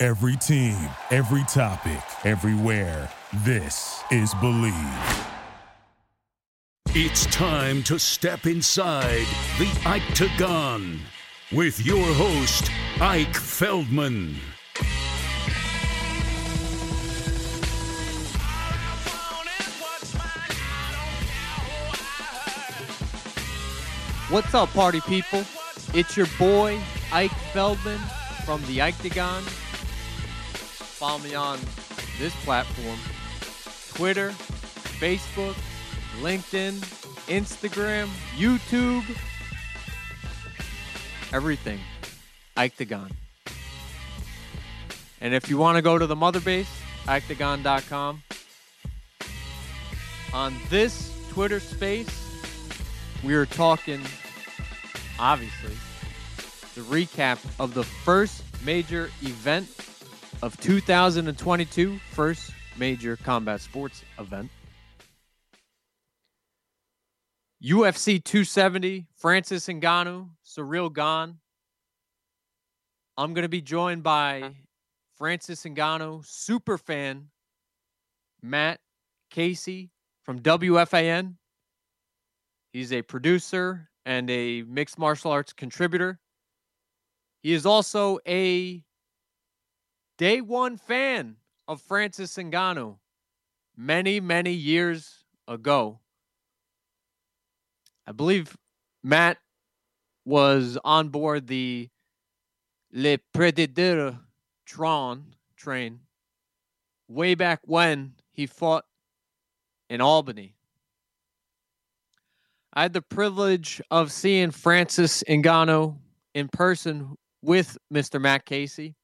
Every team, every topic, everywhere. This is Believe. It's time to step inside the Octagon with your host, Ike Feldman. What's up, party people? It's your boy, Ike Feldman from the Octagon. Follow me on this platform Twitter, Facebook, LinkedIn, Instagram, YouTube, everything. Octagon. And if you want to go to the mother base, octagon.com. On this Twitter space, we are talking, obviously, the recap of the first major event of 2022, first major combat sports event. UFC 270, Francis Ngannou, Ciryl Gane. I'm going to be joined by Francis Ngannou super fan Matt Casey from WFAN. He's a producer and a mixed martial arts contributor. He is also a day one fan of Francis Ngannou many, many years ago. I believe Matt was on board the Le Predateur Tron train way back when he fought in Albany. I had the privilege of seeing Francis Ngannou in person with Mr. Matt Casey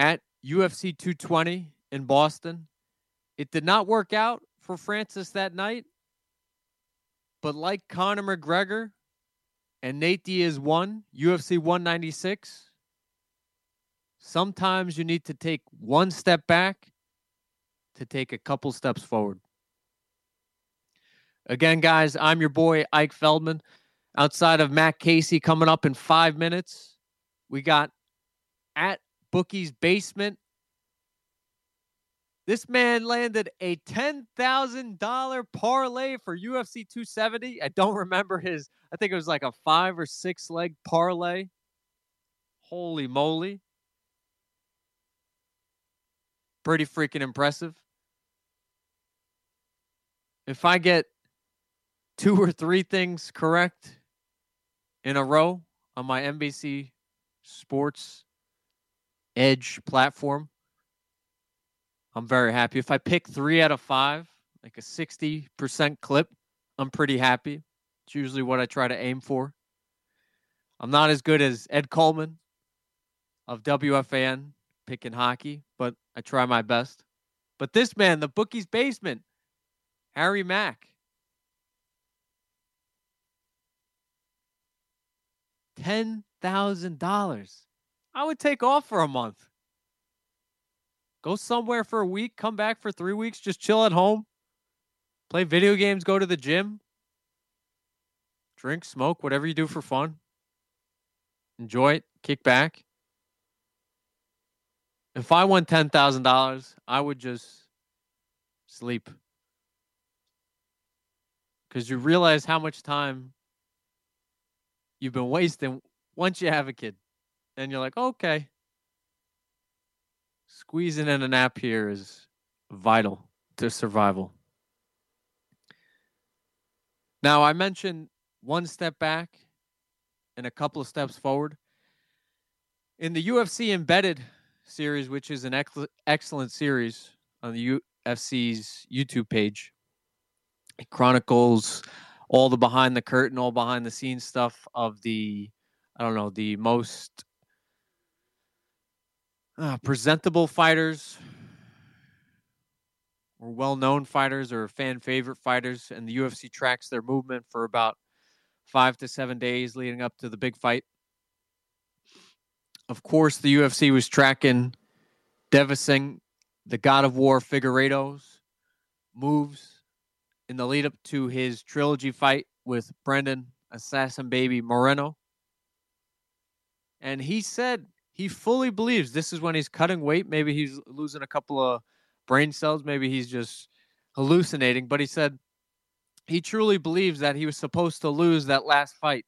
at UFC 220 in Boston. It did not work out for Francis that night, but like Conor McGregor and Nate Diaz won UFC 196, sometimes you need to take one step back to take a couple steps forward. Again, guys, I'm your boy, Ike Feldman. Outside of Matt Casey coming up in five minutes, we got at Bookie's Basement. This man landed a $10,000 parlay for UFC 270. I don't remember his, I think it was like a five or six leg parlay. Holy moly. Pretty freaking impressive. If I get two or three things correct in a row on my NBC Sports Edge platform. I'm very happy. If I pick three out of five, like a 60% clip, I'm pretty happy. It's usually what I try to aim for. I'm not as good as Ed Coleman of WFAN picking hockey, but I try my best. But this man, the bookie's basement, Harry Mack, $10,000. I would take off for a month. Go somewhere for a week, come back for three weeks, just chill at home, play video games, go to the gym, drink, smoke, whatever you do for fun. Enjoy it, kick back. If I won $10,000, I would just sleep. Because you realize how much time you've been wasting once you have a kid. And you're like, okay, squeezing in a nap here is vital to survival. Now, I mentioned one step back and a couple of steps forward. In the UFC Embedded series, which is an ex- excellent series on the UFC's YouTube page, it chronicles all the behind the curtain, all behind the scenes stuff of the, I don't know, the most uh, presentable fighters or well-known fighters or fan favorite fighters, and the UFC tracks their movement for about five to seven days leading up to the big fight. Of course, the UFC was tracking Deiveson, the God of War Figueiredo's moves in the lead up to his trilogy fight with Brandon Assassin Baby Moreno. And he said he fully believes this is when he's cutting weight. Maybe he's losing a couple of brain cells. Maybe he's just hallucinating. But he said he truly believes that he was supposed to lose that last fight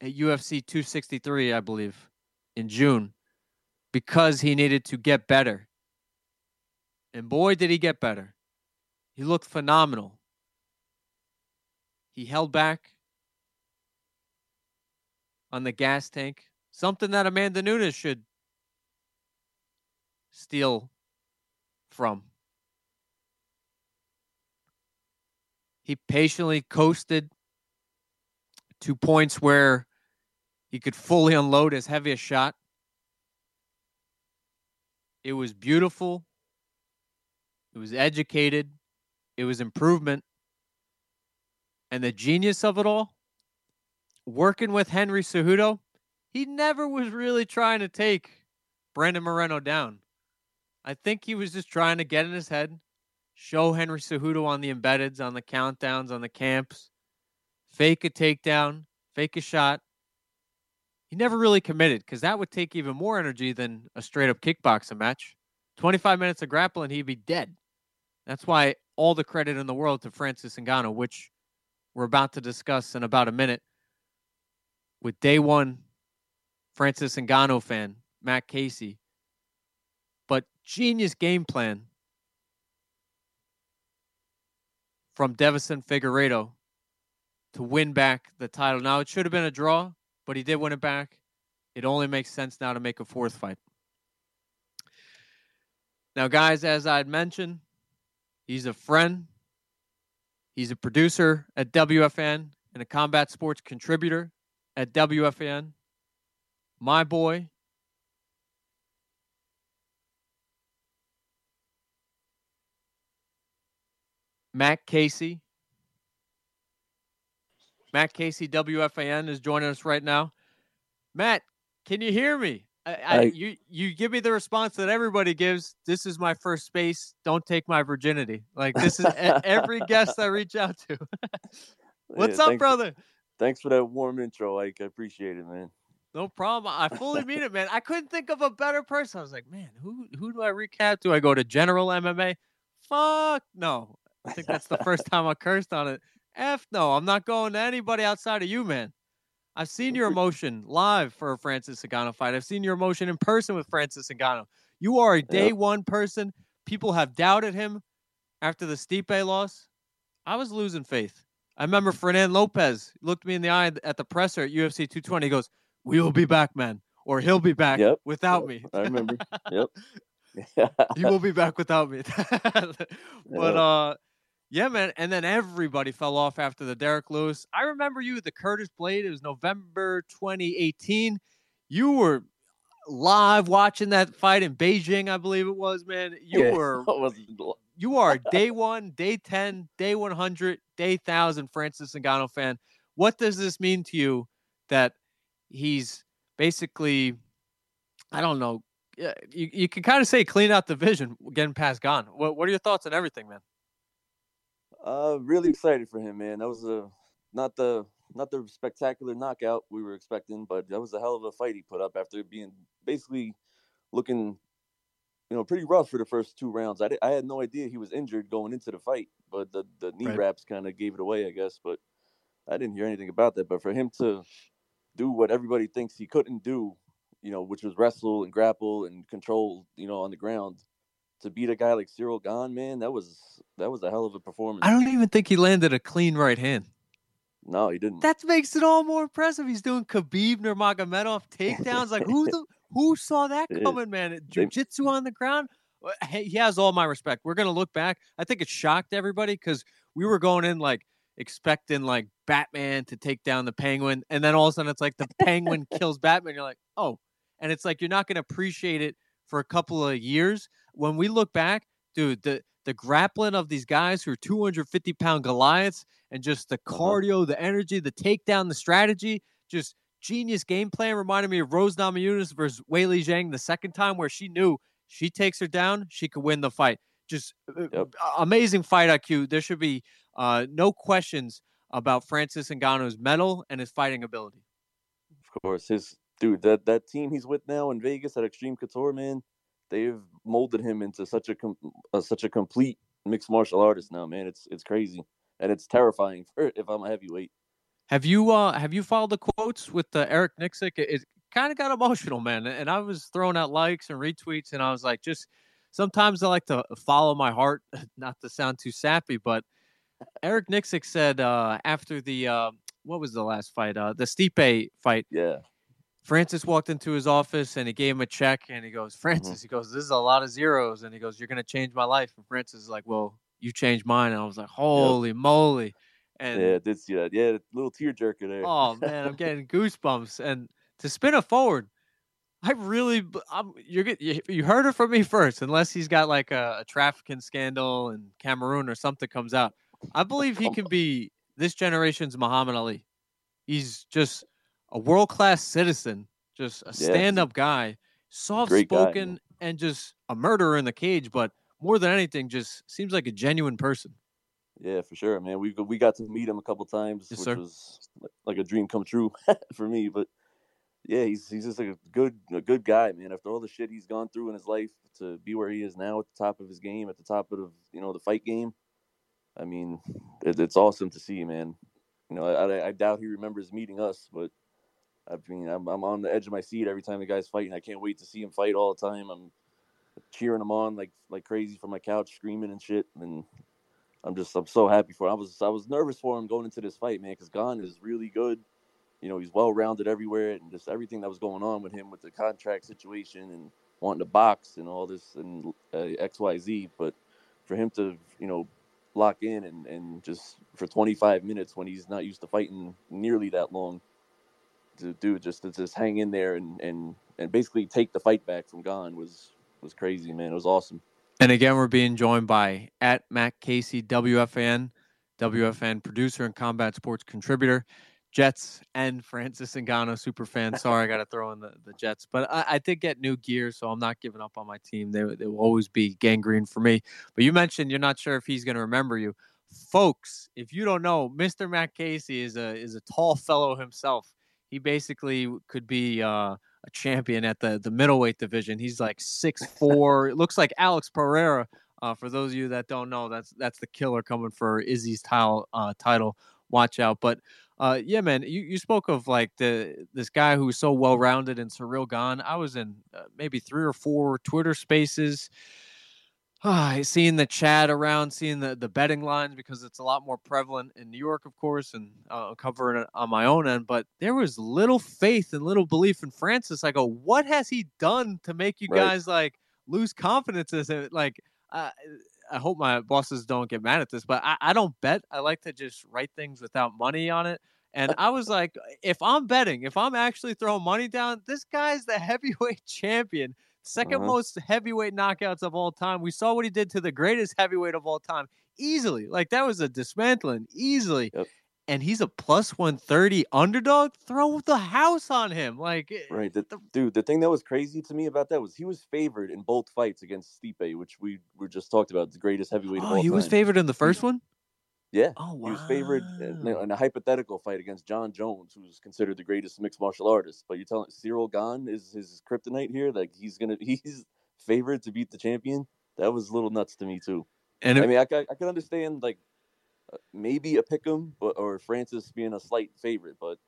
at UFC 263, I believe, in June, because he needed to get better. And boy, did he get better. He looked phenomenal. He held back on the gas tank, something that Amanda Nunes should steal from. He patiently coasted to points where he could fully unload his heaviest shot. It was beautiful. It was educated. It was improvement. And the genius of it all, working with Henry Cejudo, he never was really trying to take Brandon Moreno down. I think he was just trying to get in his head, show Henry Cejudo on the embeddeds, on the countdowns, on the camps, fake a takedown, fake a shot. He never really committed because that would take even more energy than a straight up kickboxing match. 25 minutes of grappling, he'd be dead. That's why all the credit in the world to Francis Ngannou, which we're about to discuss in about a minute with day one Francis Ngannou fan, Matt Casey. But genius game plan from Deiveson Figueiredo to win back the title. Now, it should have been a draw, but he did win it back. It only makes sense now to make a fourth fight. Now, guys, as I'd mentioned, he's a friend. He's a producer at WFAN and a combat sports contributor at WFAN. My boy, Matt Casey. Matt Casey, WFAN, is joining us right now. Matt, can you hear me? I, I, you you give me the response that everybody gives. This is my first space. Don't take my virginity. Like this is every guest I reach out to. What's yeah, up, brother? thanks for that warm intro, Ike. I appreciate it, man. No problem. I fully mean it, man. I couldn't think of a better person. I was like, man, who who do I recap? Do I go to General MMA? Fuck no. I think that's the first time I cursed on it. F no, I'm not going to anybody outside of you, man. I've seen your emotion live for a Francis Ngannou fight. I've seen your emotion in person with Francis Ngannou. You are a day yep. one person. People have doubted him after the Stipe loss. I was losing faith. I remember Fernand Lopez looked me in the eye at the presser at UFC 220. He goes, "We will be back, man," or "He'll be back yep. without me." I remember. Yep. he will be back without me. but uh yeah, man. And then everybody fell off after the Derrick Lewis. I remember you the Curtis Blaydes. It was November 2018. You were live watching that fight in Beijing, I believe it was, man. You yeah, were you are day one, day 10, day 100, day 1000 Francis Ngannou fan. What does this mean to you that he's basically, I don't know, you, you can kind of say clean out the vision getting past Gane. What, what are your thoughts on everything, man? Uh, really excited for him, man. That was a not the not the spectacular knockout we were expecting, but that was a hell of a fight he put up after being basically looking, you know, pretty rough for the first two rounds. I, did, I had no idea he was injured going into the fight, but the the knee right. wraps kind of gave it away, I guess. But I didn't hear anything about that. But for him to do what everybody thinks he couldn't do, you know, which was wrestle and grapple and control, you know, on the ground, to beat a guy like Ciryl Gane, man, that was that was a hell of a performance. I don't even think he landed a clean right hand. No, he didn't. That makes it all more impressive. He's doing Khabib Nurmagomedov takedowns. like who the who saw that coming, man? Jiu-jitsu on the ground. Hey, he has all my respect. We're gonna look back. I think it shocked everybody because we were going in like expecting like Batman to take down the Penguin, and then all of a sudden it's like the Penguin kills Batman. You're like, oh, and it's like you're not gonna appreciate it for a couple of years. When we look back, dude, the the grappling of these guys who are 250 pound Goliaths and just the Uh-huh. cardio, the energy, the takedown, the strategy, just genius game plan reminded me of Rose Namajunas versus Weili Zhang the second time where she knew she takes her down, she could win the fight. Just uh, Yep. amazing fight IQ. There should be uh, no questions about Francis Ngannou's mettle and his fighting ability. Of course, his dude that that team he's with now in Vegas at Extreme Couture, man, they've molded him into such a com- uh, such a complete mixed martial artist now, man. It's it's crazy and it's terrifying for if I'm a heavyweight. Have you uh have you followed the quotes with uh, Eric Nicksick? It, it kind of got emotional, man. And I was throwing out likes and retweets, and I was like, just sometimes I like to follow my heart, not to sound too sappy, but Eric Nicksick said uh after the uh what was the last fight? Uh the Stipe fight. Yeah, Francis walked into his office and he gave him a check and he goes, Francis, he goes, This is a lot of zeros. And he goes, You're gonna change my life. And Francis is like, Well, you changed mine. And I was like, Holy moly. And yeah, I did see that. Yeah, little tearjerker there. Oh man, I'm getting goosebumps. And to spin it forward, I really, I'm, you're get, you, you heard it from me first. Unless he's got like a, a trafficking scandal in Cameroon or something comes out, I believe he can be this generation's Muhammad Ali. He's just a world class citizen, just a stand up guy, soft great guy, man. spoken, and just a murderer in the cage. But more than anything, just seems like a genuine person. Yeah, for sure, man. We we got to meet him a couple times, Yes, which sir. was like- like a dream come true for me. But yeah, he's he's just like a good a good guy, man. After all the shit he's gone through in his life, to be where he is now at the top of his game, at the top of you know the fight game, I mean, it, it's awesome to see, man. You know, I, I doubt he remembers meeting us, but I mean, I'm I'm on the edge of my seat every time the guy's fighting. I can't wait to see him fight all the time. I'm cheering him on like like crazy from my couch, screaming and shit, and I'm just I'm so happy for him. I was I was nervous for him going into this fight, man, because Gane is really good. You know, he's well rounded everywhere, and just everything that was going on with him with the contract situation and wanting to box and all this and uh, X Y Z. But for him to you know lock in and and just for 25 minutes when he's not used to fighting nearly that long, to do just to just hang in there and and and basically take the fight back from Gane was was crazy, man. It was awesome. And again, we're being joined by at Matt Casey, WFAN, WFAN producer and combat sports contributor, Jets and Francis Ngannou super fan. Sorry, I got to throw in the, the Jets, but I, I did get new gear, so I'm not giving up on my team. They, they will always be Gang Green for me. But you mentioned you're not sure if he's going to remember you, folks. If you don't know, Mr. Matt Casey is a is a tall fellow himself. He basically could be. Uh, a champion at the the middleweight division. He's like six four. it looks like Alex Pereira. Uh, for those of you that don't know, that's that's the killer coming for Izzy's title. Uh, title. Watch out. But uh, yeah, man, you, you spoke of like the this guy who's so well rounded and Ciryl Gane. I was in uh, maybe three or four Twitter spaces. Ah, seeing the chat around, seeing the, the betting lines because it's a lot more prevalent in New York, of course, and uh, covering it on my own end. But there was little faith and little belief in Francis. I go, what has he done to make you Right. guys like lose confidence? As it like, uh, I hope my bosses don't get mad at this, but I, I don't bet. I like to just write things without money on it. And I was like, if I'm betting, if I'm actually throwing money down, this guy's the heavyweight champion, 2nd Uh-huh. most heavyweight knockouts of all time. We saw what he did to the greatest heavyweight of all time easily. Like that was a dismantling easily. Yep. And he's a plus 130 underdog. Throw the house on him. Like, eh, Right, the, the- dude. The thing that was crazy to me about that was he was favored in both fights against Stipe, which we were just talked about, the greatest heavyweight of oh, all he was favored in the first one? Yeah, Oh, wow. he was favored in, in a hypothetical fight against Jon Jones, who's considered the greatest mixed martial artist. But you're telling Ciryl Gane is his kryptonite here, like he's gonna he's favored to beat the champion. That was a little nuts to me too. And it, I mean, I, ca- I can understand like maybe a pick'em, but or Francis being a slight favorite, but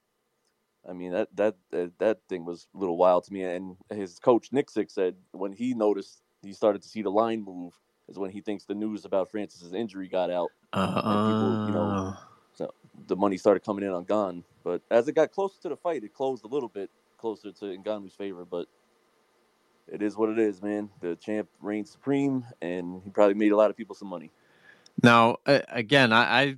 I mean that that that, that thing was a little wild to me. And his coach Nicksick said when he noticed he started to see the line move is when he thinks the news about Francis's injury got out. people, you know, uh, The money started coming in on Gane, but as it got closer to the fight, it closed a little bit closer to Ngannou's favor. But it is what it is, man. The champ reigns supreme, and he probably made a lot of people some money. Now, again, I, I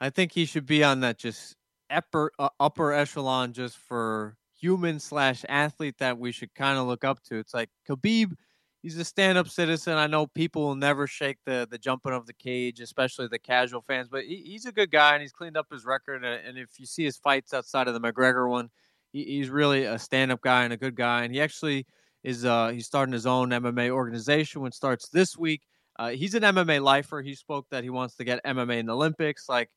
I think he should be on that just upper uh, upper echelon just for human slash athlete that we should kind of look up to. It's like Khabib he's a stand-up citizen. I know people will never shake the the jumping of the cage, especially the casual fans. But he, he's a good guy, and he's cleaned up his record. And, if you see his fights outside of the McGregor one, he, he's really a stand-up guy and a good guy. And he actually is uh, he's starting his own MMA organization, which starts this week. Uh, he's an MMA lifer. He spoke that he wants to get MMA in the Olympics. Like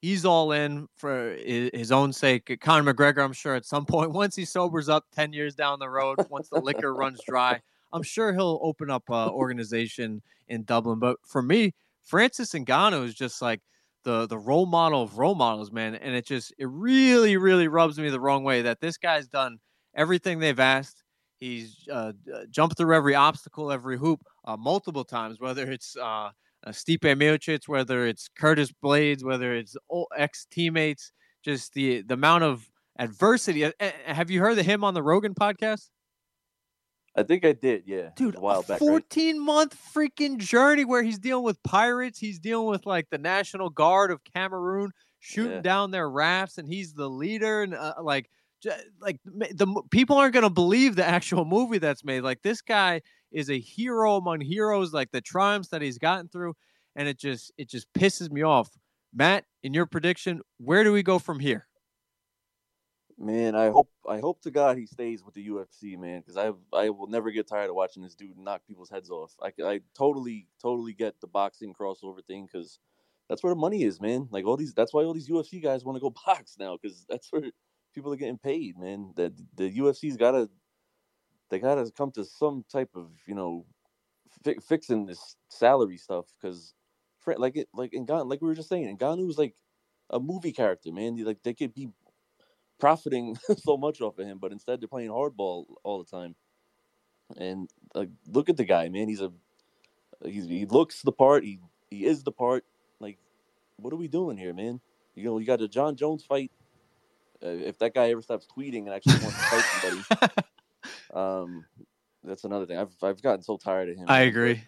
he's all in for his own sake. Conor McGregor, I'm sure at some point, once he sobers up 10 years down the road, once the liquor runs dry, I'm sure he'll open up an organization in Dublin. But for me, Francis Ngannou is just like the the role model of role models, man. And it just it really, really rubs me the wrong way that this guy's done everything they've asked. He's uh, jumped through every obstacle, every hoop, uh, multiple times. Whether it's uh, Stipe Miocic, whether it's Curtis Blaydes, whether it's ex teammates, just the the amount of adversity. Have you heard of him on the Rogan podcast? I think I did, yeah. Dude, a while a back. 14 right? month freaking journey where he's dealing with pirates. He's dealing with like the National Guard of Cameroon shooting yeah. down their rafts, and he's the leader. And uh, like, like the people aren't gonna believe the actual movie that's made. Like this guy is a hero among heroes. Like the triumphs that he's gotten through, and it just it just pisses me off. Matt, in your prediction, where do we go from here? Man, I hope I hope to God he stays with the UFC, man, because I I will never get tired of watching this dude knock people's heads off. I, I totally totally get the boxing crossover thing because that's where the money is, man. Like all these, that's why all these UFC guys want to go box now because that's where people are getting paid, man. That the UFC's gotta they gotta come to some type of you know fi- fixing this salary stuff because like it like Ngannou, like we were just saying, was like a movie character, man. Like they could be profiting so much off of him, but instead they're playing hardball all the time. And like, look at the guy, man. He's a he's, he looks the part. He he is the part. Like, what are we doing here, man? You know, you got a Jon Jones fight. Uh, if that guy ever stops tweeting and actually wants to fight somebody, um, that's another thing. I've I've gotten so tired of him. I agree.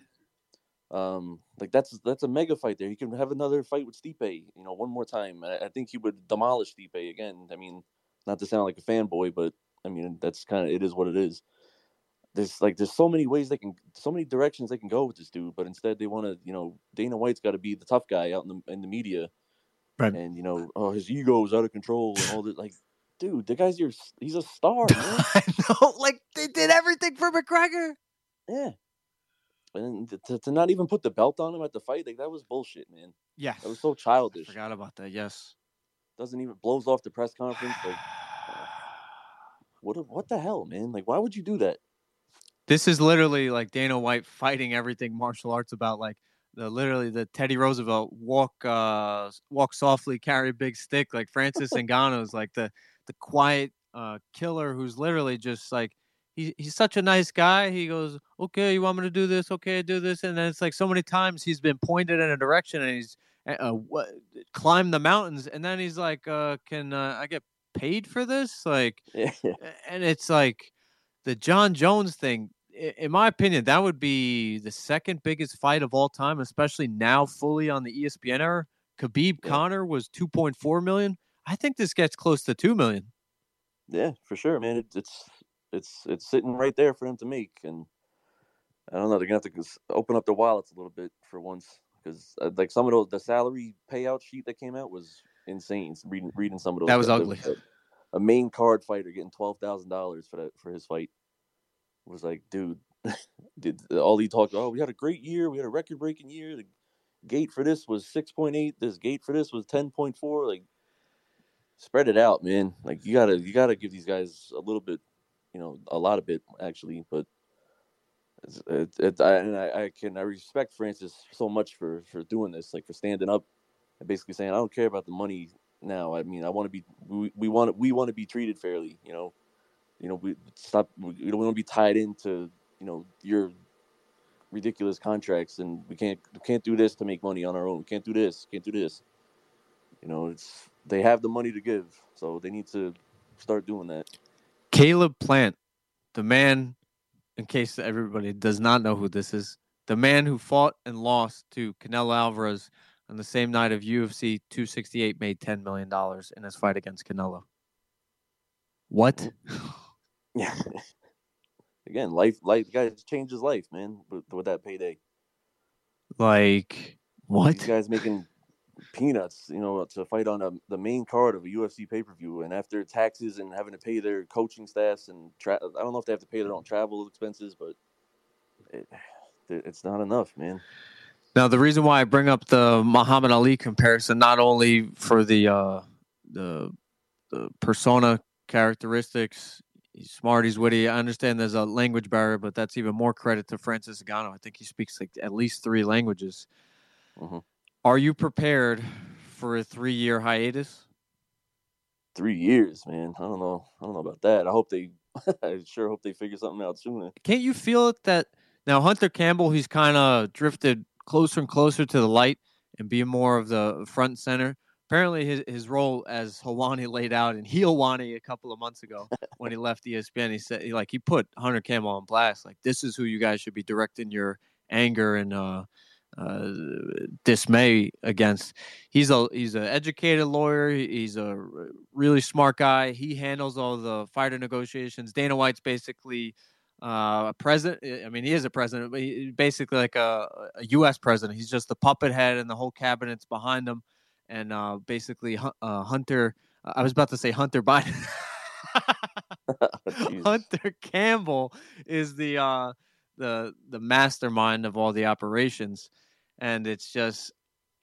Um, like that's that's a mega fight there. He can have another fight with Stipe, you know, one more time. I, I think he would demolish Stipe again. I mean, not to sound like a fanboy, but I mean that's kind of it is what it is. There's like there's so many ways they can, so many directions they can go with this dude, but instead they want to, you know, Dana White's got to be the tough guy out in the in the media, right? And you know, oh, his ego is out of control and all that. Like, dude, the guy's your, he's a star. Man. I know, like they did everything for McGregor. Yeah, and to, to not even put the belt on him at the fight, like that was bullshit, man. Yeah, that was so childish. I forgot about that. Yes, doesn't even blows off the press conference. Like, uh, what what the hell, man? Like, why would you do that? This is literally like Dana White fighting everything martial arts about. Like the literally the Teddy Roosevelt walk uh walk softly, carry a big stick. Like Francis Ngannou is like the the quiet uh killer who's literally just like he, he's such a nice guy. He goes, okay, you want me to do this? Okay, do this. And then it's like so many times he's been pointed in a direction and he's uh, uh what, climbed the mountains. And then he's like, uh, can uh, I get paid for this? Like, and it's like the Jon Jones thing. In my opinion, that would be the second biggest fight of all time, especially now fully on the ESPN era. Khabib yeah. Conor was 2.4 million. I think this gets close to 2 million. Yeah, for sure, man. It, it's it's it's sitting right there for them to make, and I don't know. They're gonna have to open up their wallets a little bit for once, because uh, like some of those, the salary payout sheet that came out was insane. Reading reading some of those, that was ugly. a main card fighter getting twelve thousand dollars for that for his fight was like, dude, did all he talked? Oh, we had a great year. We had a record breaking year. The gate for this was six point eight. This gate for this was ten point four. Like, spread it out, man. Like you gotta you gotta give these guys a little bit you know, a lot of bit actually. But it, it, I, and I, I, can I respect Francis so much for for doing this, like for standing up and basically saying, I don't care about the money now. I mean, I want to be we, we want we want to be treated fairly. You know, you know, we stop. We don't want to be tied into you know your ridiculous contracts, and we can't we can't do this to make money on our own. We can't do this. Can't do this. You know, it's they have the money to give, so they need to start doing that. Caleb Plant, the man, in case everybody does not know who this is, the man who fought and lost to Canelo Alvarez on the same night of UFC 268 made $10 million in his fight against Canelo. What? Yeah. again, life, life, the guy changed his life, man, with, with that payday. Like what? These guys making peanuts, you know, to fight on a, the main card of a UFC pay per view, and after taxes and having to pay their coaching staffs and tra- I don't know if they have to pay their own travel expenses, but it, it's not enough, man. Now, the reason why I bring up the Muhammad Ali comparison, not only for the uh, the, the persona characteristics, he's smart, he's witty. I understand there's a language barrier, but that's even more credit to Francis Ngannou. I think he speaks like at least three languages. Mhm. Are you prepared for a three year hiatus? Three years, man. I don't know. I don't know about that. I hope they. I sure hope they figure something out soon. Can't you feel it that now Hunter Campbell, he's kind of drifted closer and closer to the light and being more of the front and center. Apparently, his, his role as Helwani laid out in Helwani a couple of months ago when he left ESPN, he said he, like he put Hunter Campbell on blast. Like this is who you guys should be directing your anger and uh, uh, dismay against. He's a he's an educated lawyer. He's a really smart guy. He handles all the fighter negotiations. Dana White's basically uh, a president. I mean, he is a president, but basically like a, a U.S. president. He's just the puppet head, and the whole cabinet's behind him. And uh, basically, uh, Hunter. I was about to say Hunter Biden. Jesus. Hunter Campbell is the uh, the the mastermind of all the operations, and it's just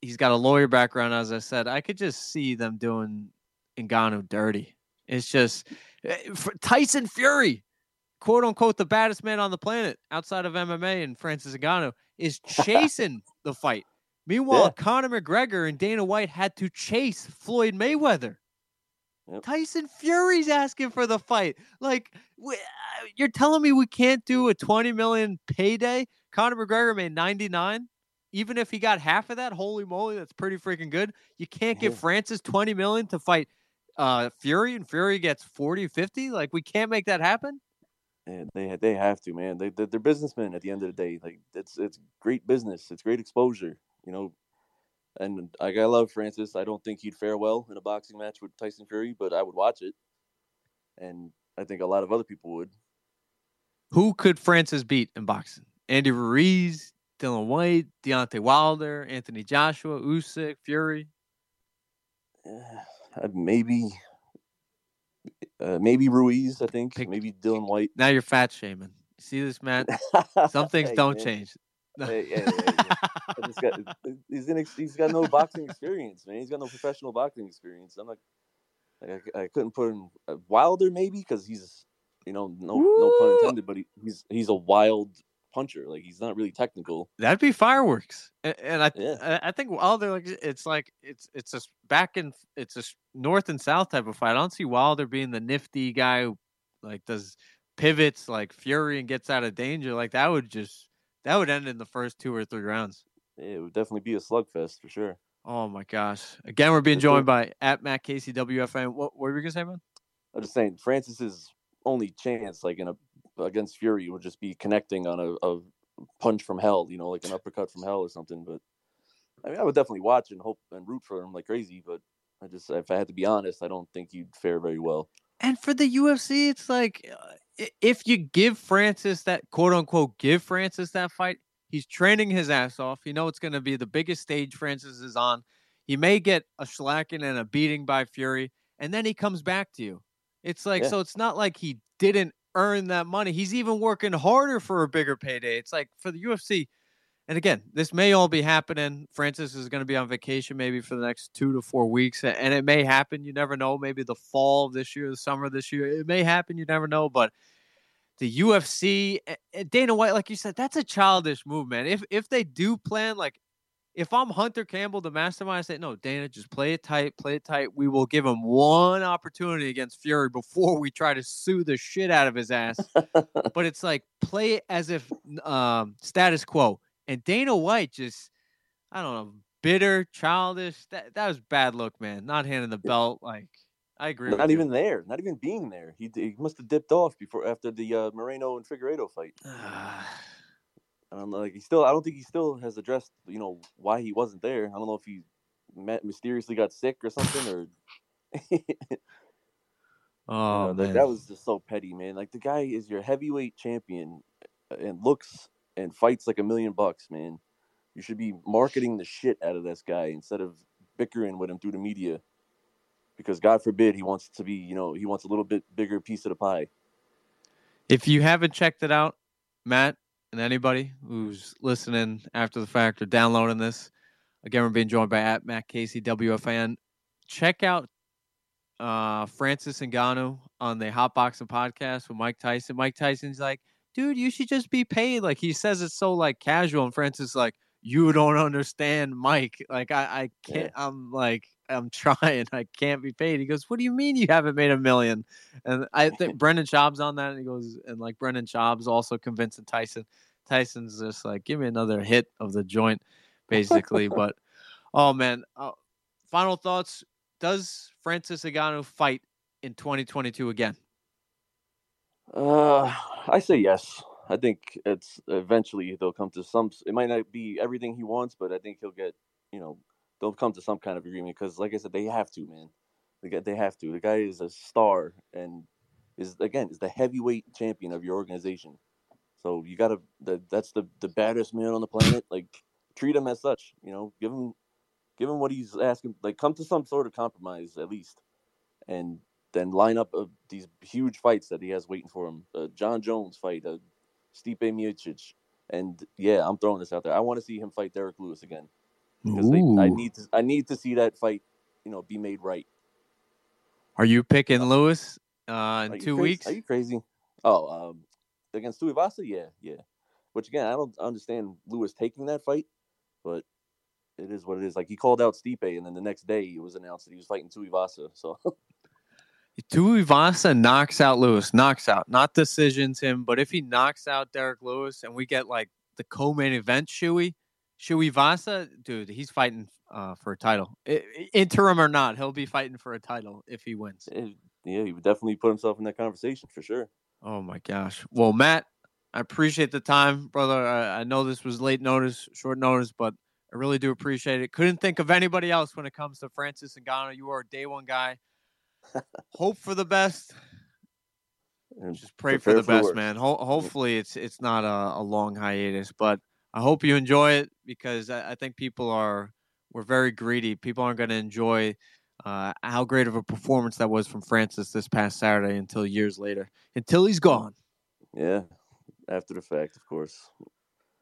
he's got a lawyer background. As I said, I could just see them doing Ngannou dirty. It's just eh, Tyson Fury, quote unquote, the baddest man on the planet outside of MMA and Francis Ngannou is chasing the fight. Meanwhile, Yeah. Conor McGregor and Dana White had to chase Floyd Mayweather. Yep. Tyson Fury's asking for the fight. Like, we, uh, you're telling me we can't do a 20 million payday? Conor McGregor made 99. Even if he got half of that, holy moly, that's pretty freaking good. You can't give Yeah. Francis 20 million to fight uh, Fury, and Fury gets 40, 50. Like, we can't make that happen. Yeah, they they have to, man. They they're, they're businessmen at the end of the day. Like it's it's great business. It's great exposure, you know. And like I love Francis. I don't think he'd fare well in a boxing match with Tyson Fury, but I would watch it. And I think a lot of other people would. Who could Francis beat in boxing? Andy Ruiz, Dillian Whyte, Deontay Wilder, Anthony Joshua, Usyk, Fury. Uh, maybe, uh, maybe Ruiz. I think Pick- maybe Dillian Whyte. Now you're fat shaming. See this, man? Some things Hey, don't man. change. Hey, I got, he's in, he's got no boxing experience, man. He's got no professional boxing experience. I'm like, like I, I couldn't put him uh, Wilder maybe because he's, you know, no no pun intended, but he, he's he's a wild puncher. Like he's not really technical. That'd be fireworks. A- And I, Yeah. I I think Wilder like it's like it's it's a back and it's a north and south type of fight. I don't see Wilder being the nifty guy who like does pivots like Fury and gets out of danger. Like that would just that would end in the first two or three rounds. It would definitely be a slugfest for sure. Oh my gosh! Again, we're being joined by at Matt Casey WFAN. What, what were you gonna say, man? I'm just saying, Francis's only chance, like in a against Fury, would just be connecting on a, a punch from hell, you know, like an uppercut from hell or something. But I mean, I would definitely watch and hope and root for him like crazy. But I just, if I had to be honest, I don't think he'd fare very well. And for the UFC, it's like uh, if you give Francis that quote unquote give Francis that fight, he's training his ass off. You know it's going to be the biggest stage Francis is on. He may get a slacking and a beating by Fury, and then he comes back to you. It's like Yeah. so. It's not like he didn't earn that money. He's even working harder for a bigger payday. It's like for the UFC. And again, this may all be happening. Francis is going to be on vacation maybe for the next two to four weeks, and it may happen. You never know. Maybe the fall of this year, the summer of this year, it may happen. You never know. But the UFC, Dana White, like you said, that's a childish move, man. If if they do plan, like if I'm Hunter Campbell, the mastermind, I say, no, Dana, just play it tight, play it tight. We will give him one opportunity against Fury before we try to sue the shit out of his ass. but it's like play it as if um, status quo. And Dana White just, I don't know, bitter, childish. That that was bad look, man. Not handing the belt. Like I agree. Not with you. even there, not even being there. He, he must have dipped off before after the uh, Moreno and Figueiredo fight. I don't know. Like he still, I don't think he still has addressed, you know, why he wasn't there. I don't know if he met, mysteriously got sick or something, or Oh You know, that- that was just so petty, man. Like the guy is your heavyweight champion uh, and looks and fights like a million bucks, man. You should be marketing the shit out of this guy instead of bickering with him through the media. Because God forbid he wants to be, you know, he wants a little bit bigger piece of the pie. If you haven't checked it out, Matt and anybody who's listening after the fact or downloading this, again, we're being joined by at Matt Casey WFAN. Check out uh, Francis Ngannou on the Hot Boxing podcast with Mike Tyson. Mike Tyson's like, dude, you should just be paid. Like he says it's so like casual, and Francis is like, you don't understand, Mike. Like I, I can't. I'm like, I'm trying. I can't be paid. He goes, what do you mean you haven't made a million? And I think Brendan Schaub's on that, and he goes, and like Brendan Schaub's also convincing Tyson. Tyson's just like, give me another hit of the joint, basically. but oh man, uh, final thoughts. Does Francis Ngannou fight in 2022 again? Uh, I say yes. I think it's eventually they'll come to some. It might not be everything he wants, but I think he'll get. You know, they'll come to some kind of agreement because, like I said, they have to, man. They they have to. The guy is a star and is again is the heavyweight champion of your organization. So you gotta. The, that's the the baddest man on the planet. Like treat him as such. You know, give him give him what he's asking. Like come to some sort of compromise at least, and then line up uh, these huge fights that he has waiting for him. The Jon Jones fight, uh, Stipe Miocic, and yeah, I'm throwing this out there. I want to see him fight Derrick Lewis again because they, I need to. I need to see that fight, you know, be made right. Are you picking Lewis uh, in two crazy? weeks? Are you crazy? Oh, um, against Tuivasa, yeah, yeah. Which again, I don't understand Lewis taking that fight, but it is what it is. Like he called out Stipe, and then the next day it was announced that he was fighting Tuivasa. So Tuivasa knocks out Lewis, knocks out, not decisions him, but if he knocks out Derrick Lewis and we get like the co-main event, Shui, Shui Vasa, dude, he's fighting uh, for a title, I- I- interim or not, he'll be fighting for a title if he wins. eh, yeah, he would definitely put himself in that conversation for sure. Oh my gosh. Well, Matt, I appreciate the time, brother. I, I know this was late notice, short notice, but I really do appreciate it. Couldn't think of anybody else when it comes to Francis and Ngannou. You are a day one guy. Hope for the best. And Just pray for the best, worst. man. Ho- hopefully, it's it's not a, a long hiatus, but I hope you enjoy it because I, I think people are we're very greedy. People aren't going to enjoy uh, how great of a performance that was from Francis this past Saturday until years later, until he's gone. Yeah, after the fact, of course.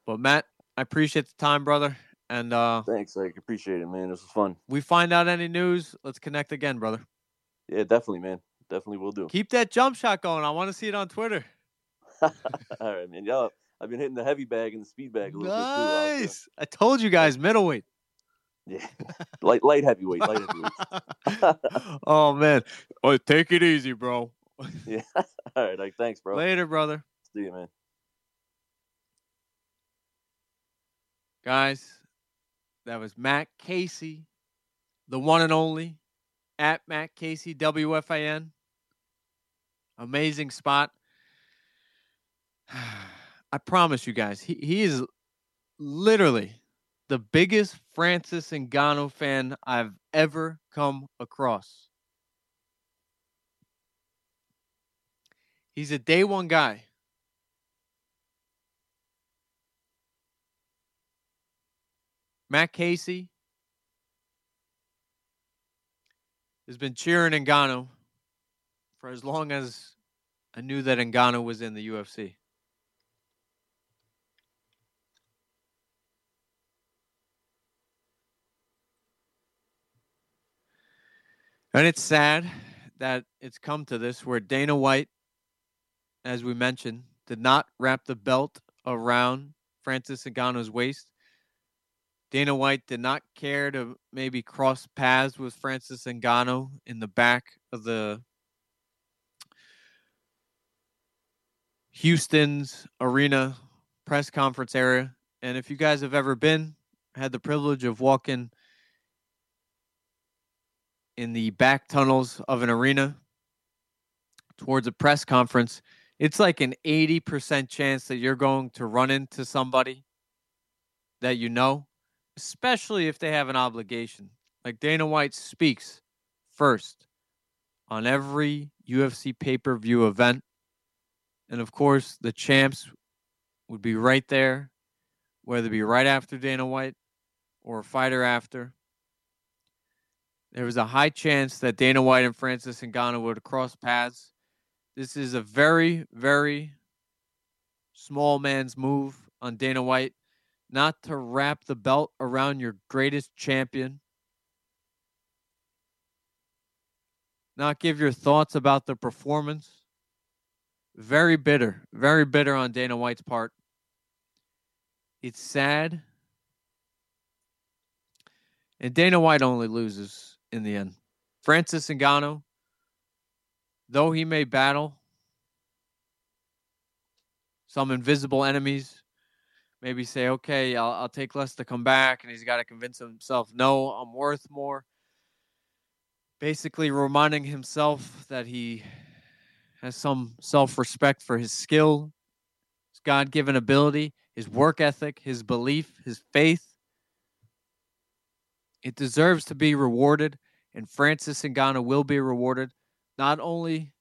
But Matt, I appreciate the time, brother. And uh, Thanks, I appreciate it, man. This was fun. we find out any news, let's connect again, brother. Yeah, definitely, man. Definitely will do. Keep that jump shot going. I want to see it on Twitter. All right, man. Y'all, I've been hitting the heavy bag and the speed bag a little bit too. Nice. I told you guys, middleweight. Yeah, light, light heavyweight, light heavyweight. oh man. Oh, take it easy, bro. yeah. All right, like thanks, bro. Later, brother. See you, man. Guys, that was Matt Casey, the one and only at Matt Casey WFAN. Amazing spot. I promise you guys, he, he is literally the biggest Francis Ngannou fan I've ever come across. He's a day one guy. Matt Casey has been cheering Ngannou for as long as I knew that Ngannou was in the UFC. And it's sad that it's come to this where Dana White, as we mentioned, did not wrap the belt around Francis Ngannou's waist. Dana White did not care to maybe cross paths with Francis Ngannou in the back of the Houston's arena press conference area. And if you guys have ever been, had the privilege of walking in the back tunnels of an arena towards a press conference, it's like an 80% chance that you're going to run into somebody that you know, especially if they have an obligation. Like Dana White speaks first on every UFC pay per view event. And of course, the champs would be right there, whether it be right after Dana White or a fighter after. There was a high chance that Dana White and Francis Ngannou would cross paths. This is a very, very small man's move on Dana White not to wrap the belt around your greatest champion. Not give your thoughts about the performance. Very bitter, very bitter on Dana White's part. It's sad. And Dana White only loses in the end. Francis Ngannou, though he may battle some invisible enemies, maybe say, okay, I'll, I'll take less to come back. And he's got to convince himself, no, I'm worth more. Basically, reminding himself that he has some self respect for his skill, his God given ability, his work ethic, his belief, his faith. It deserves to be rewarded, and Francis Ngannou will be rewarded not only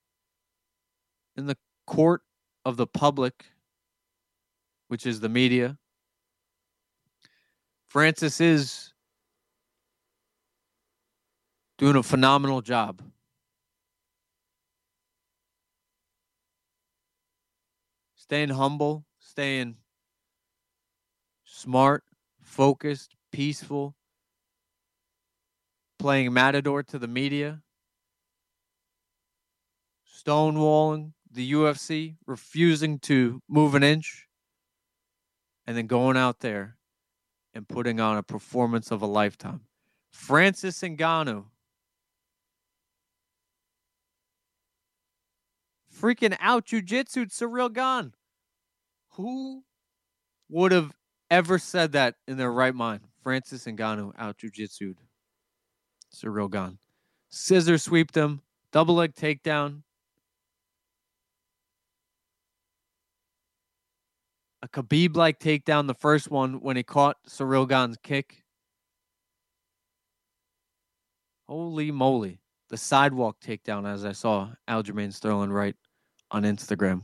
in the court of the public, which is the media. Francis is doing a phenomenal job. Staying humble, staying smart, focused, peaceful, playing matador to the media, stonewalling the UFC, refusing to move an inch, and then going out there and putting on a performance of a lifetime. Francis Ngannou. Freaking out jujitsu, Ciryl Gane. Who would have ever said that in their right mind? Francis Ngannou out jujitsued. Ciryl Gane. Scissor sweeped him, double leg takedown. A Khabib like takedown, the first one when he caught Gane's kick. Holy moly. The sidewalk takedown, as I saw Aljamain Sterling write on Instagram.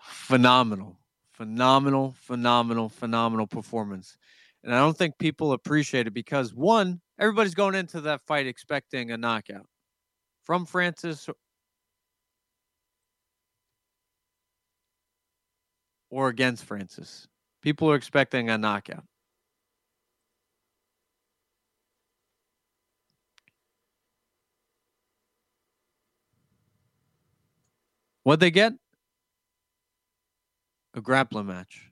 Phenomenal, phenomenal, phenomenal, phenomenal performance. And I don't think people appreciate it because one, everybody's going into that fight expecting a knockout from Francis or against Francis. People are expecting a knockout. What'd they get? A grappling match.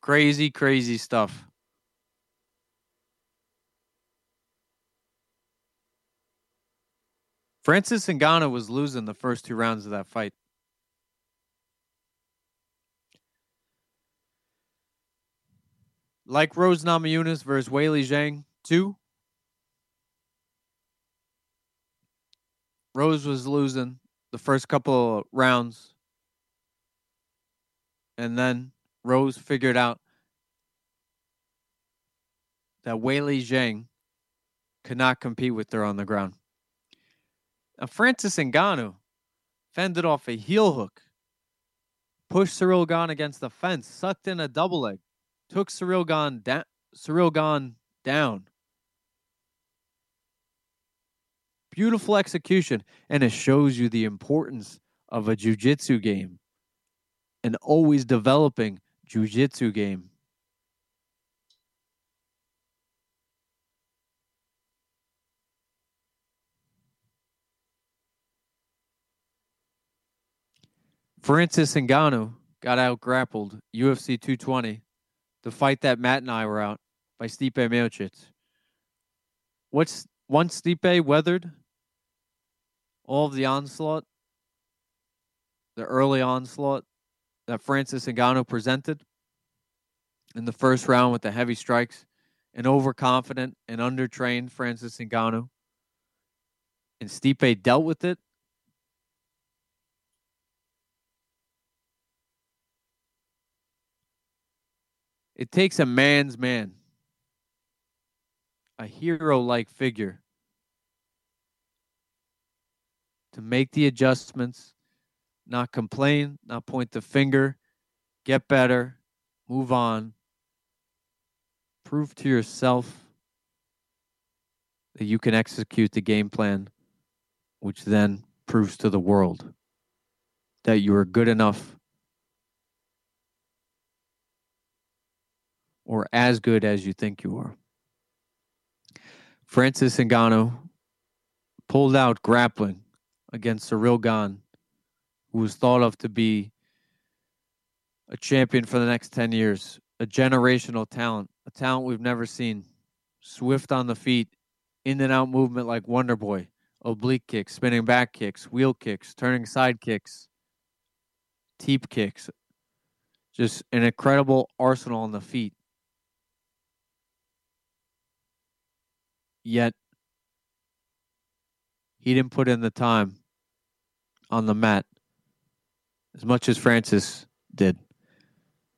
Crazy, crazy stuff. Francis Ngannou was losing the first two rounds of that fight. Like Rose Namajunas versus Weili Zhang, two. Rose was losing the first couple of rounds. And then Rose figured out that Weili Zhang could not compete with her on the ground. Now, Francis Ngannou fended off a heel hook, pushed Ciryl Gane against the fence, sucked in a double leg, took Ciryl Gane, da- Gane down. Beautiful execution, and it shows you the importance of a jiu-jitsu game and always developing jiu-jitsu game. Francis Ngannou got out grappled UFC 220, the fight that Matt and I were out by Stipe Miocic. What's once Stipe weathered all of the onslaught, the early onslaught that Francis Ngannou presented in the first round with the heavy strikes, an overconfident and undertrained Francis Ngannou. And Stipe dealt with it. It takes a man's man, a hero like figure, to make the adjustments, not complain, not point the finger, get better, move on, prove to yourself that you can execute the game plan, which then proves to the world that you are good enough or as good as you think you are. Francis Ngannou pulled out grappling against Ciryl Gane, who was thought of to be a champion for the next 10 years, a generational talent, a talent we've never seen. Swift on the feet, in and out movement like Wonder Boy, oblique kicks, spinning back kicks, wheel kicks, turning side kicks, teep kicks. Just an incredible arsenal on the feet. Yet, he didn't put in the time on the mat as much as Francis did.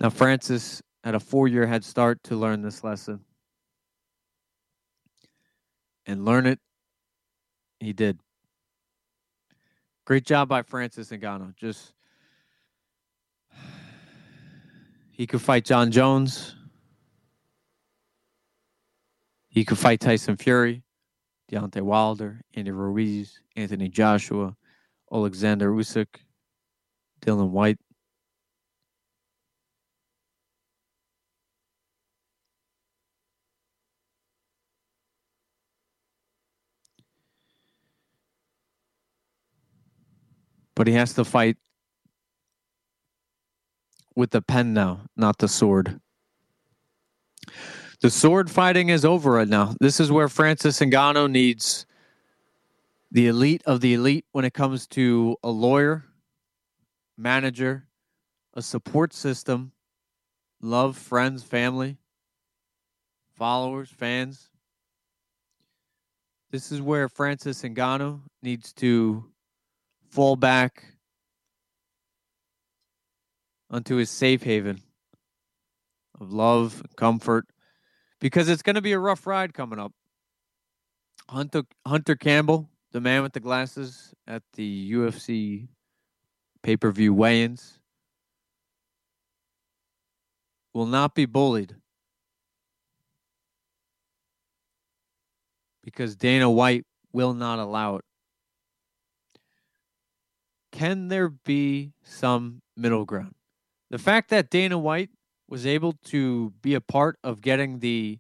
Now, Francis had a four year head start to learn this lesson. And learn it, he did. Great job by Francis Ngannou. Just he could fight Jon Jones. He could fight Tyson Fury, Deontay Wilder, Andy Ruiz, Anthony Joshua, Alexander Usyk, Dillian Whyte. But he has to fight with the pen now, not the sword. The sword fighting is over right now. This is where Francis Ngannou needs the elite of the elite when it comes to a lawyer, manager, a support system, love, friends, family, followers, fans. This is where Francis Ngannou needs to fall back onto his safe haven of love, comfort, because it's going to be a rough ride coming up. Hunter Hunter Campbell, the man with the glasses at the UFC pay per view weigh ins, will not be bullied because Dana White will not allow it. Can there be some middle ground? The fact that Dana White was able to be a part of getting the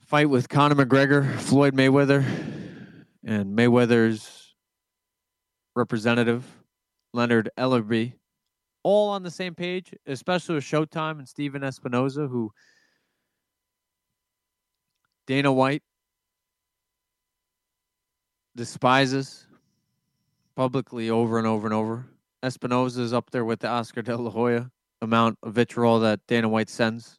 fight with Conor McGregor, Floyd Mayweather, and Mayweather's representative, Leonard Ellerbe, all on the same page, especially with Showtime and Stephen Espinoza, who Dana White despises publicly over and over and over. Espinoza is up there with the Oscar De La Hoya amount of vitriol that Dana White sends.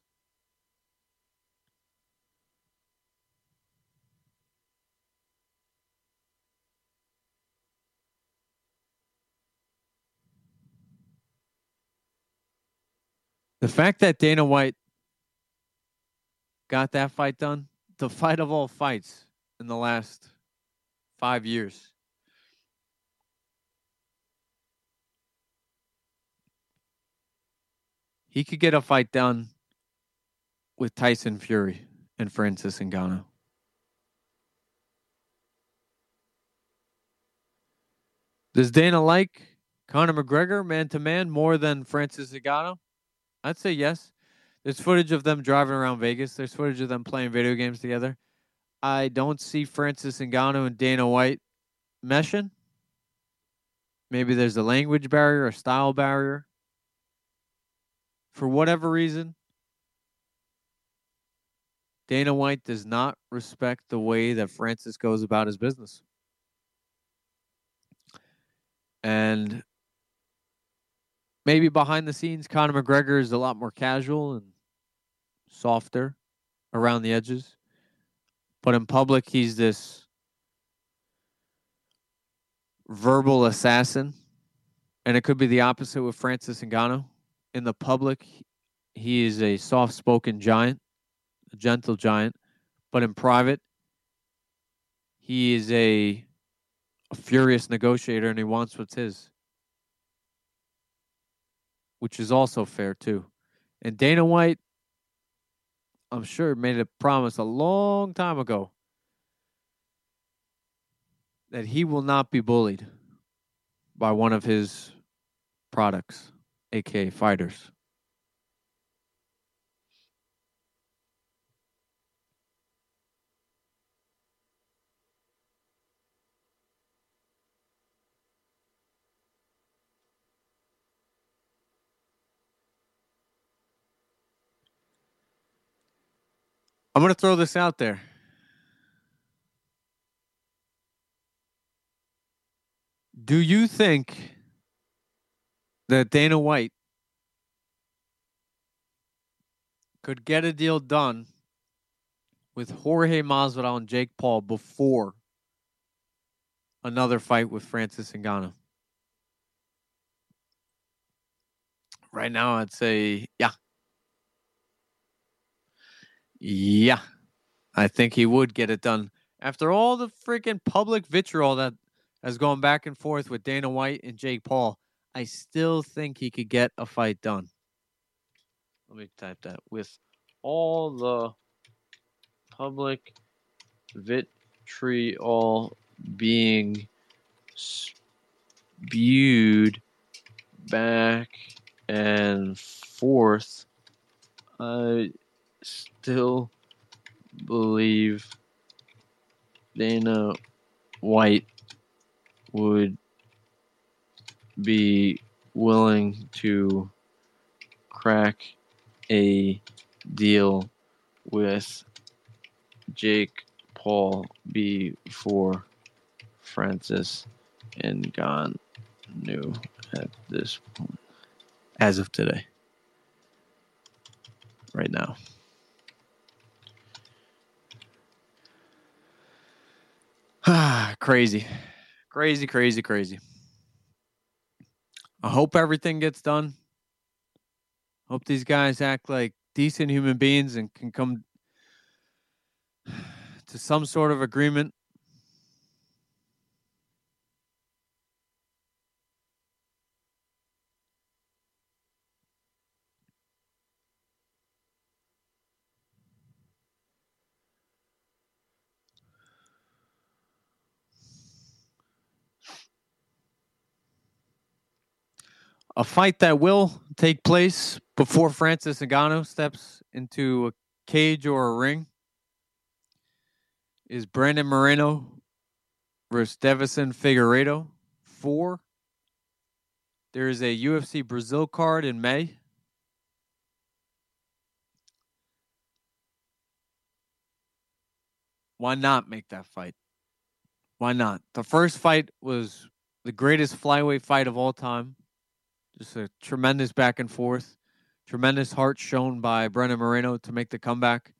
The fact that Dana White got that fight done, the fight of all fights in the last five years. He could get a fight done with Tyson Fury and Francis Ngannou. Does Dana like Conor McGregor man to man more than Francis Ngannou? I'd say yes. There's footage of them driving around Vegas. There's footage of them playing video games together. I don't see Francis Ngannou and Dana White meshing. Maybe there's a language barrier, a style barrier. For whatever reason, Dana White does not respect the way that Francis goes about his business. And maybe behind the scenes, Conor McGregor is a lot more casual and softer around the edges. But in public, he's this verbal assassin. And it could be the opposite with Francis Ngannou. In the public, he is a soft spoken giant, a gentle giant, but in private, he is a, a furious negotiator and he wants what's his, which is also fair too. And Dana White, I'm sure, made a promise a long time ago that he will not be bullied by one of his products, aka fighters. I'm going to throw this out there. Do you think that Dana White could get a deal done with Jorge Masvidal and Jake Paul before another fight with Francis Ngannou? Right now, I'd say yeah. Yeah, I think he would get it done. After all the freaking public vitriol that has gone back and forth with Dana White and Jake Paul, I still think he could get a fight done. Let me type that. With all the public vitriol being spewed back and forth, I still believe Dana White would be willing to crack a deal with Jake Paul before Francis and Ngannou at this point, as of today, right now. Ah, crazy. Crazy, crazy, crazy. I hope everything gets done. Hope these guys act like decent human beings and can come to some sort of agreement. A fight that will take place before Francis Ngannou steps into a cage or a ring is Brandon Moreno versus Deiveson Figueiredo. Four. There is a UFC Brazil card in May. Why not make that fight? Why not? The first fight was the greatest flyweight fight of all time. Just a tremendous back and forth. Tremendous heart shown by Brandon Moreno to make the comeback.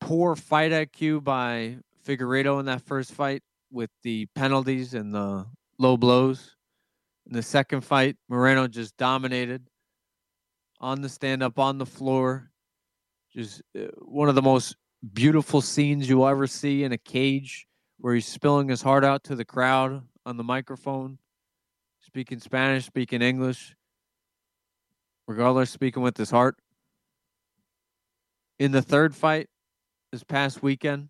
Poor fight IQ by Figueiredo in that first fight with the penalties and the low blows. In the second fight, Moreno just dominated on the stand up, on the floor. Just uh, one of the most beautiful scenes you'll ever see in a cage where he's spilling his heart out to the crowd on the microphone speaking Spanish, speaking English, regardless, speaking with his heart. In the third fight this past weekend,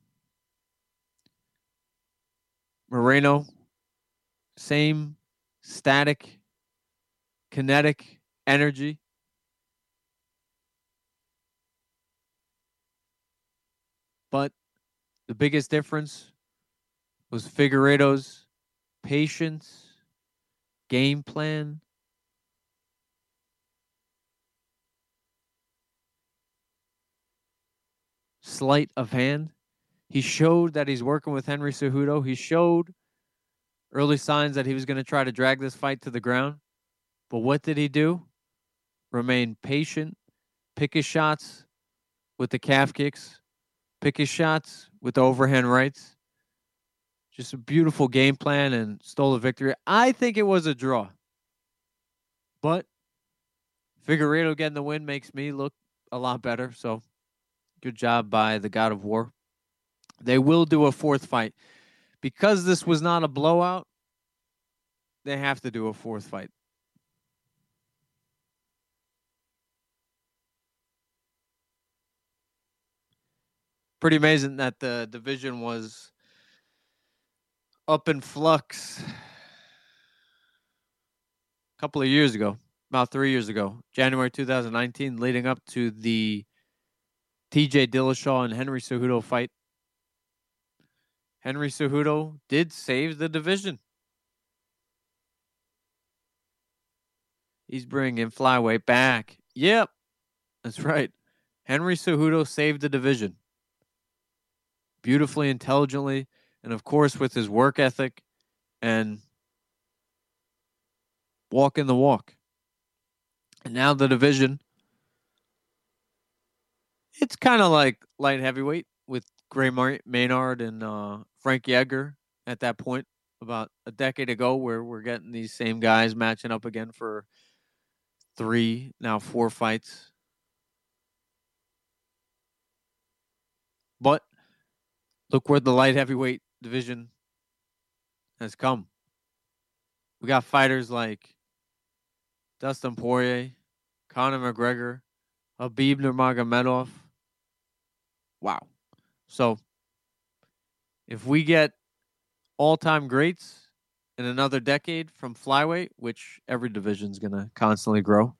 Moreno, same static, kinetic energy. But the biggest difference was Figueiredo's patience game plan. Sleight of hand. He showed that he's working with Henry Cejudo. He showed early signs that he was going to try to drag this fight to the ground. But what did he do? Remain patient, pick his shots with the calf kicks, pick his shots with the overhand rights just a beautiful game plan and stole a victory. I think it was a draw. But Figueiredo getting the win makes me look a lot better. So good job by the God of War. They will do a fourth fight. Because this was not a blowout, they have to do a fourth fight. Pretty amazing that the division was up in flux a couple of years ago, about three years ago, January 2019, leading up to the TJ Dillashaw and Henry Cejudo fight. Henry Cejudo did save the division. He's bringing flyweight back. Yep, that's right. Henry Cejudo saved the division beautifully, intelligently, and of course with his work ethic and walk in the walk. And now the division, it's kind of like light heavyweight with Gray Maynard and uh, Frankie Edgar at that point about a decade ago, where we're getting these same guys matching up again for three, now four fights. But look where the light heavyweight division has come. We got fighters like Dustin Poirier, Conor McGregor, Khabib Nurmagomedov. Wow. So if we get all-time greats in another decade from flyweight, which every division is going to constantly grow,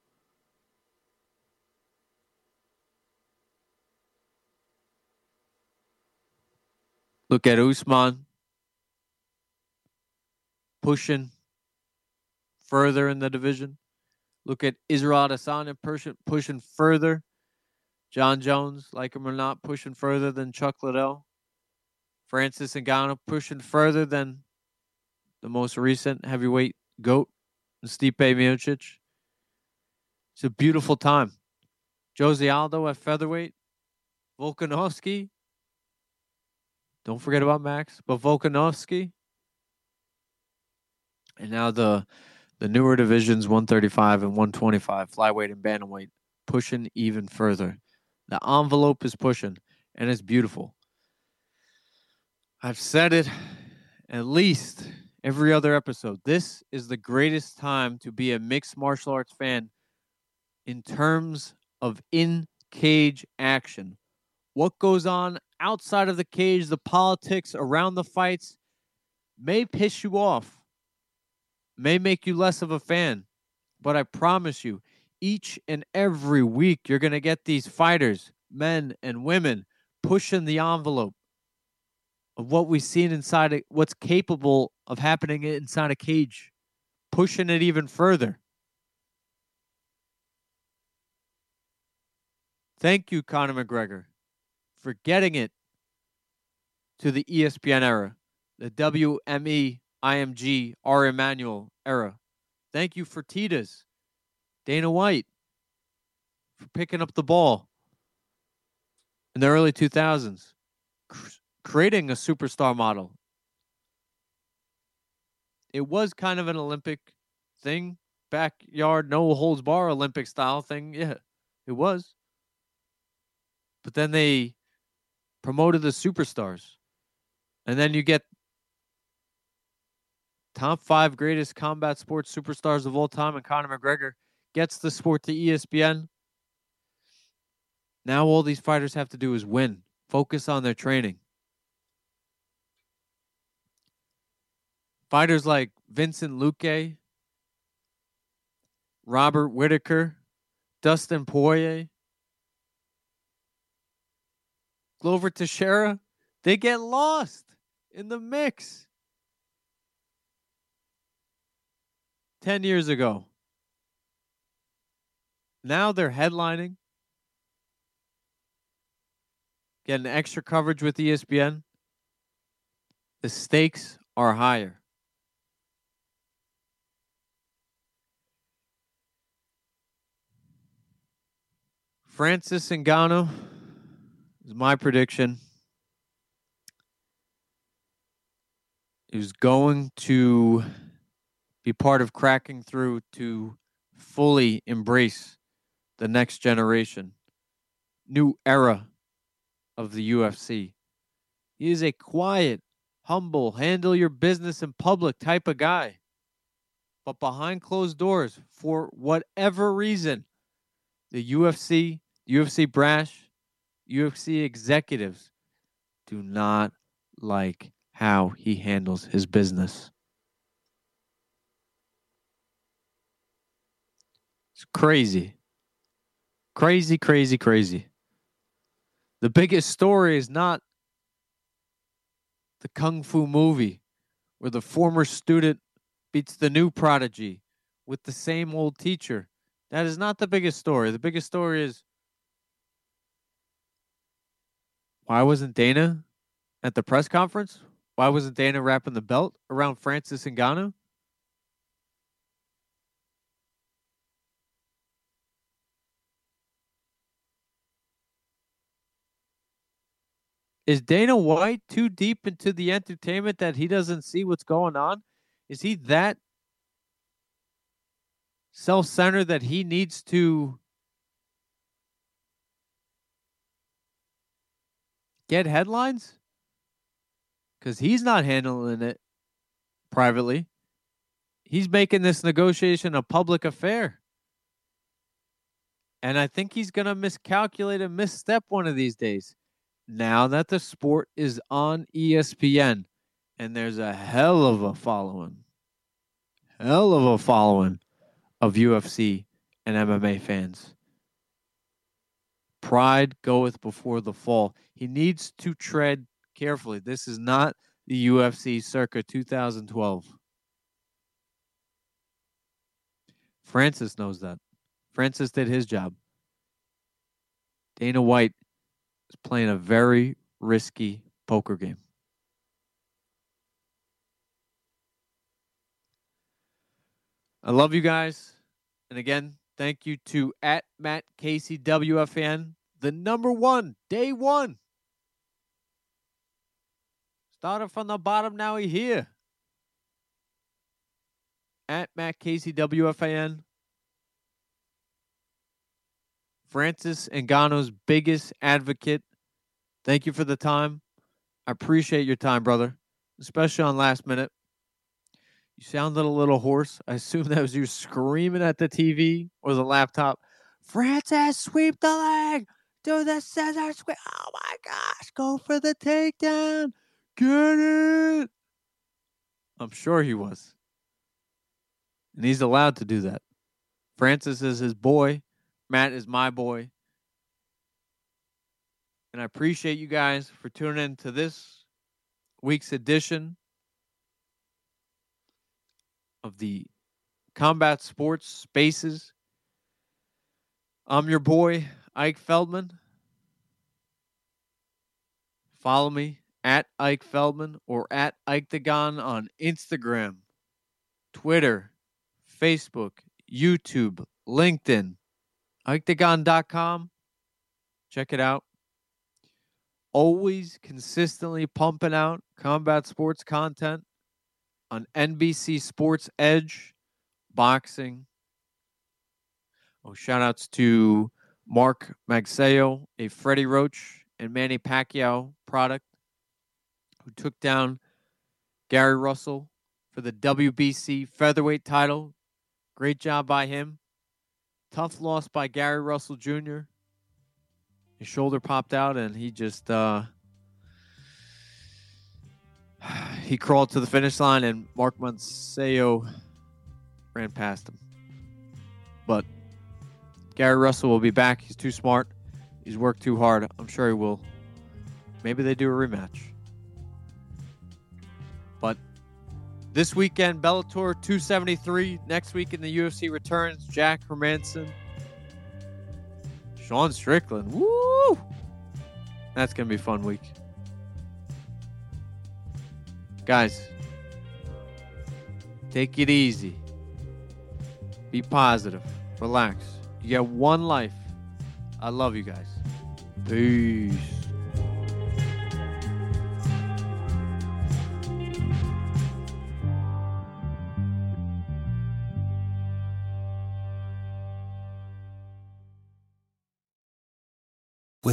Look at Usman pushing further in the division. Look at Israel Adesanya pushing, pushing further. Jon Jones, like him or not, pushing further than Chuck Liddell. Francis Ngannou pushing further than the most recent heavyweight goat, Stipe Miocic. It's a beautiful time. Jose Aldo at featherweight. Volkanovski don't forget about Max, but Volkanovski. And now the the newer divisions 135 and 125, flyweight and bantamweight, pushing even further. The envelope is pushing, and it's beautiful. I've said it at least every other episode. This is the greatest time to be a mixed martial arts fan in terms of in cage action. What goes on outside of the cage, the politics around the fights may piss you off, may make you less of a fan. But I promise you, each and every week, you're going to get these fighters, men and women, pushing the envelope of what we've seen inside, of what's capable of happening inside a cage, pushing it even further. Thank you, Conor McGregor for getting it to the ESPN era, the WME IMG Ari Emanuel era. Thank you Fertittas, Dana White, for picking up the ball in the early 2000s, creating a superstar model. It was kind of an Olympic thing, backyard, no holds bar Olympic style thing. Yeah, it was. But then they promoted the superstars. And then you get top five greatest combat sports superstars of all time, and Conor McGregor gets the sport to ESPN. Now all these fighters have to do is win, focus on their training. Fighters like Vincent Luque, Robert Whitaker, Dustin Poirier, Glover Teixeira, they get lost in the mix. 10 years ago. Now they're headlining, getting extra coverage with ESPN. The stakes are higher. Francis Ngannou is my prediction. Is going to be part of cracking through to fully embrace the next generation, new era of the UFC. He is a quiet, humble, handle your business in public type of guy. But behind closed doors, for whatever reason, the UFC, UFC brash, UFC executives do not like how he handles his business. It's crazy. Crazy, crazy, crazy. The biggest story is not the Kung Fu movie where the former student beats the new prodigy with the same old teacher. That is not the biggest story. The biggest story is why wasn't Dana at the press conference? Why wasn't Dana wrapping the belt around Francis and Ngannou? Is Dana White too deep into the entertainment that he doesn't see what's going on? Is he that self centered that he needs to get headlines? Because he's not handling it privately. He's making this negotiation a public affair. And I think he's going to miscalculate and misstep one of these days now that the sport is on ESPN and there's a hell of a following, hell of a following of UFC and MMA fans. Pride goeth before the fall. He needs to tread carefully. This is not the UFC circa 2012. Francis knows that. Francis did his job. Dana White is playing a very risky poker game. I love you guys. And again, thank you to at Matt Casey WFAN, the number one, day one. Started from the bottom, now he here. At Matt Casey WFAN. Francis Ngannou's biggest advocate. Thank you for the time. I appreciate your time, brother, especially on last minute. You sounded a little hoarse. I assume that was you screaming at the TV or the laptop. Francis, sweep the leg. Do the scissor sweep. Oh my gosh. Go for the takedown. Get it. I'm sure he was. And he's allowed to do that. Francis is his boy. Matt is my boy. And I appreciate you guys for tuning in to this week's edition of the Combat Sports Spaces. I'm your boy, Ike Feldman. Follow me at Ike Feldman or at Ike Dagon on Instagram, Twitter, Facebook, YouTube, LinkedIn. Octagon.com. Check it out. Always consistently pumping out combat sports content on NBC Sports Edge, boxing. Oh, shout outs to Mark Magsayo, a Freddie Roach and Manny Pacquiao product, who took down Gary Russell for the WBC featherweight title. Great job by him. Tough loss by Gary Russell Jr. His shoulder popped out and he just uh, he crawled to the finish line and Mark Magsayo ran past him. But Gary Russell will be back. He's too smart. He's worked too hard. I'm sure he will. Maybe they do a rematch. This weekend, Bellator 273. Next week in the UFC returns Jack Hermansson, Sean Strickland. Woo! That's going to be a fun week. Guys, take it easy. Be positive. Relax. You got one life. I love you guys. Peace.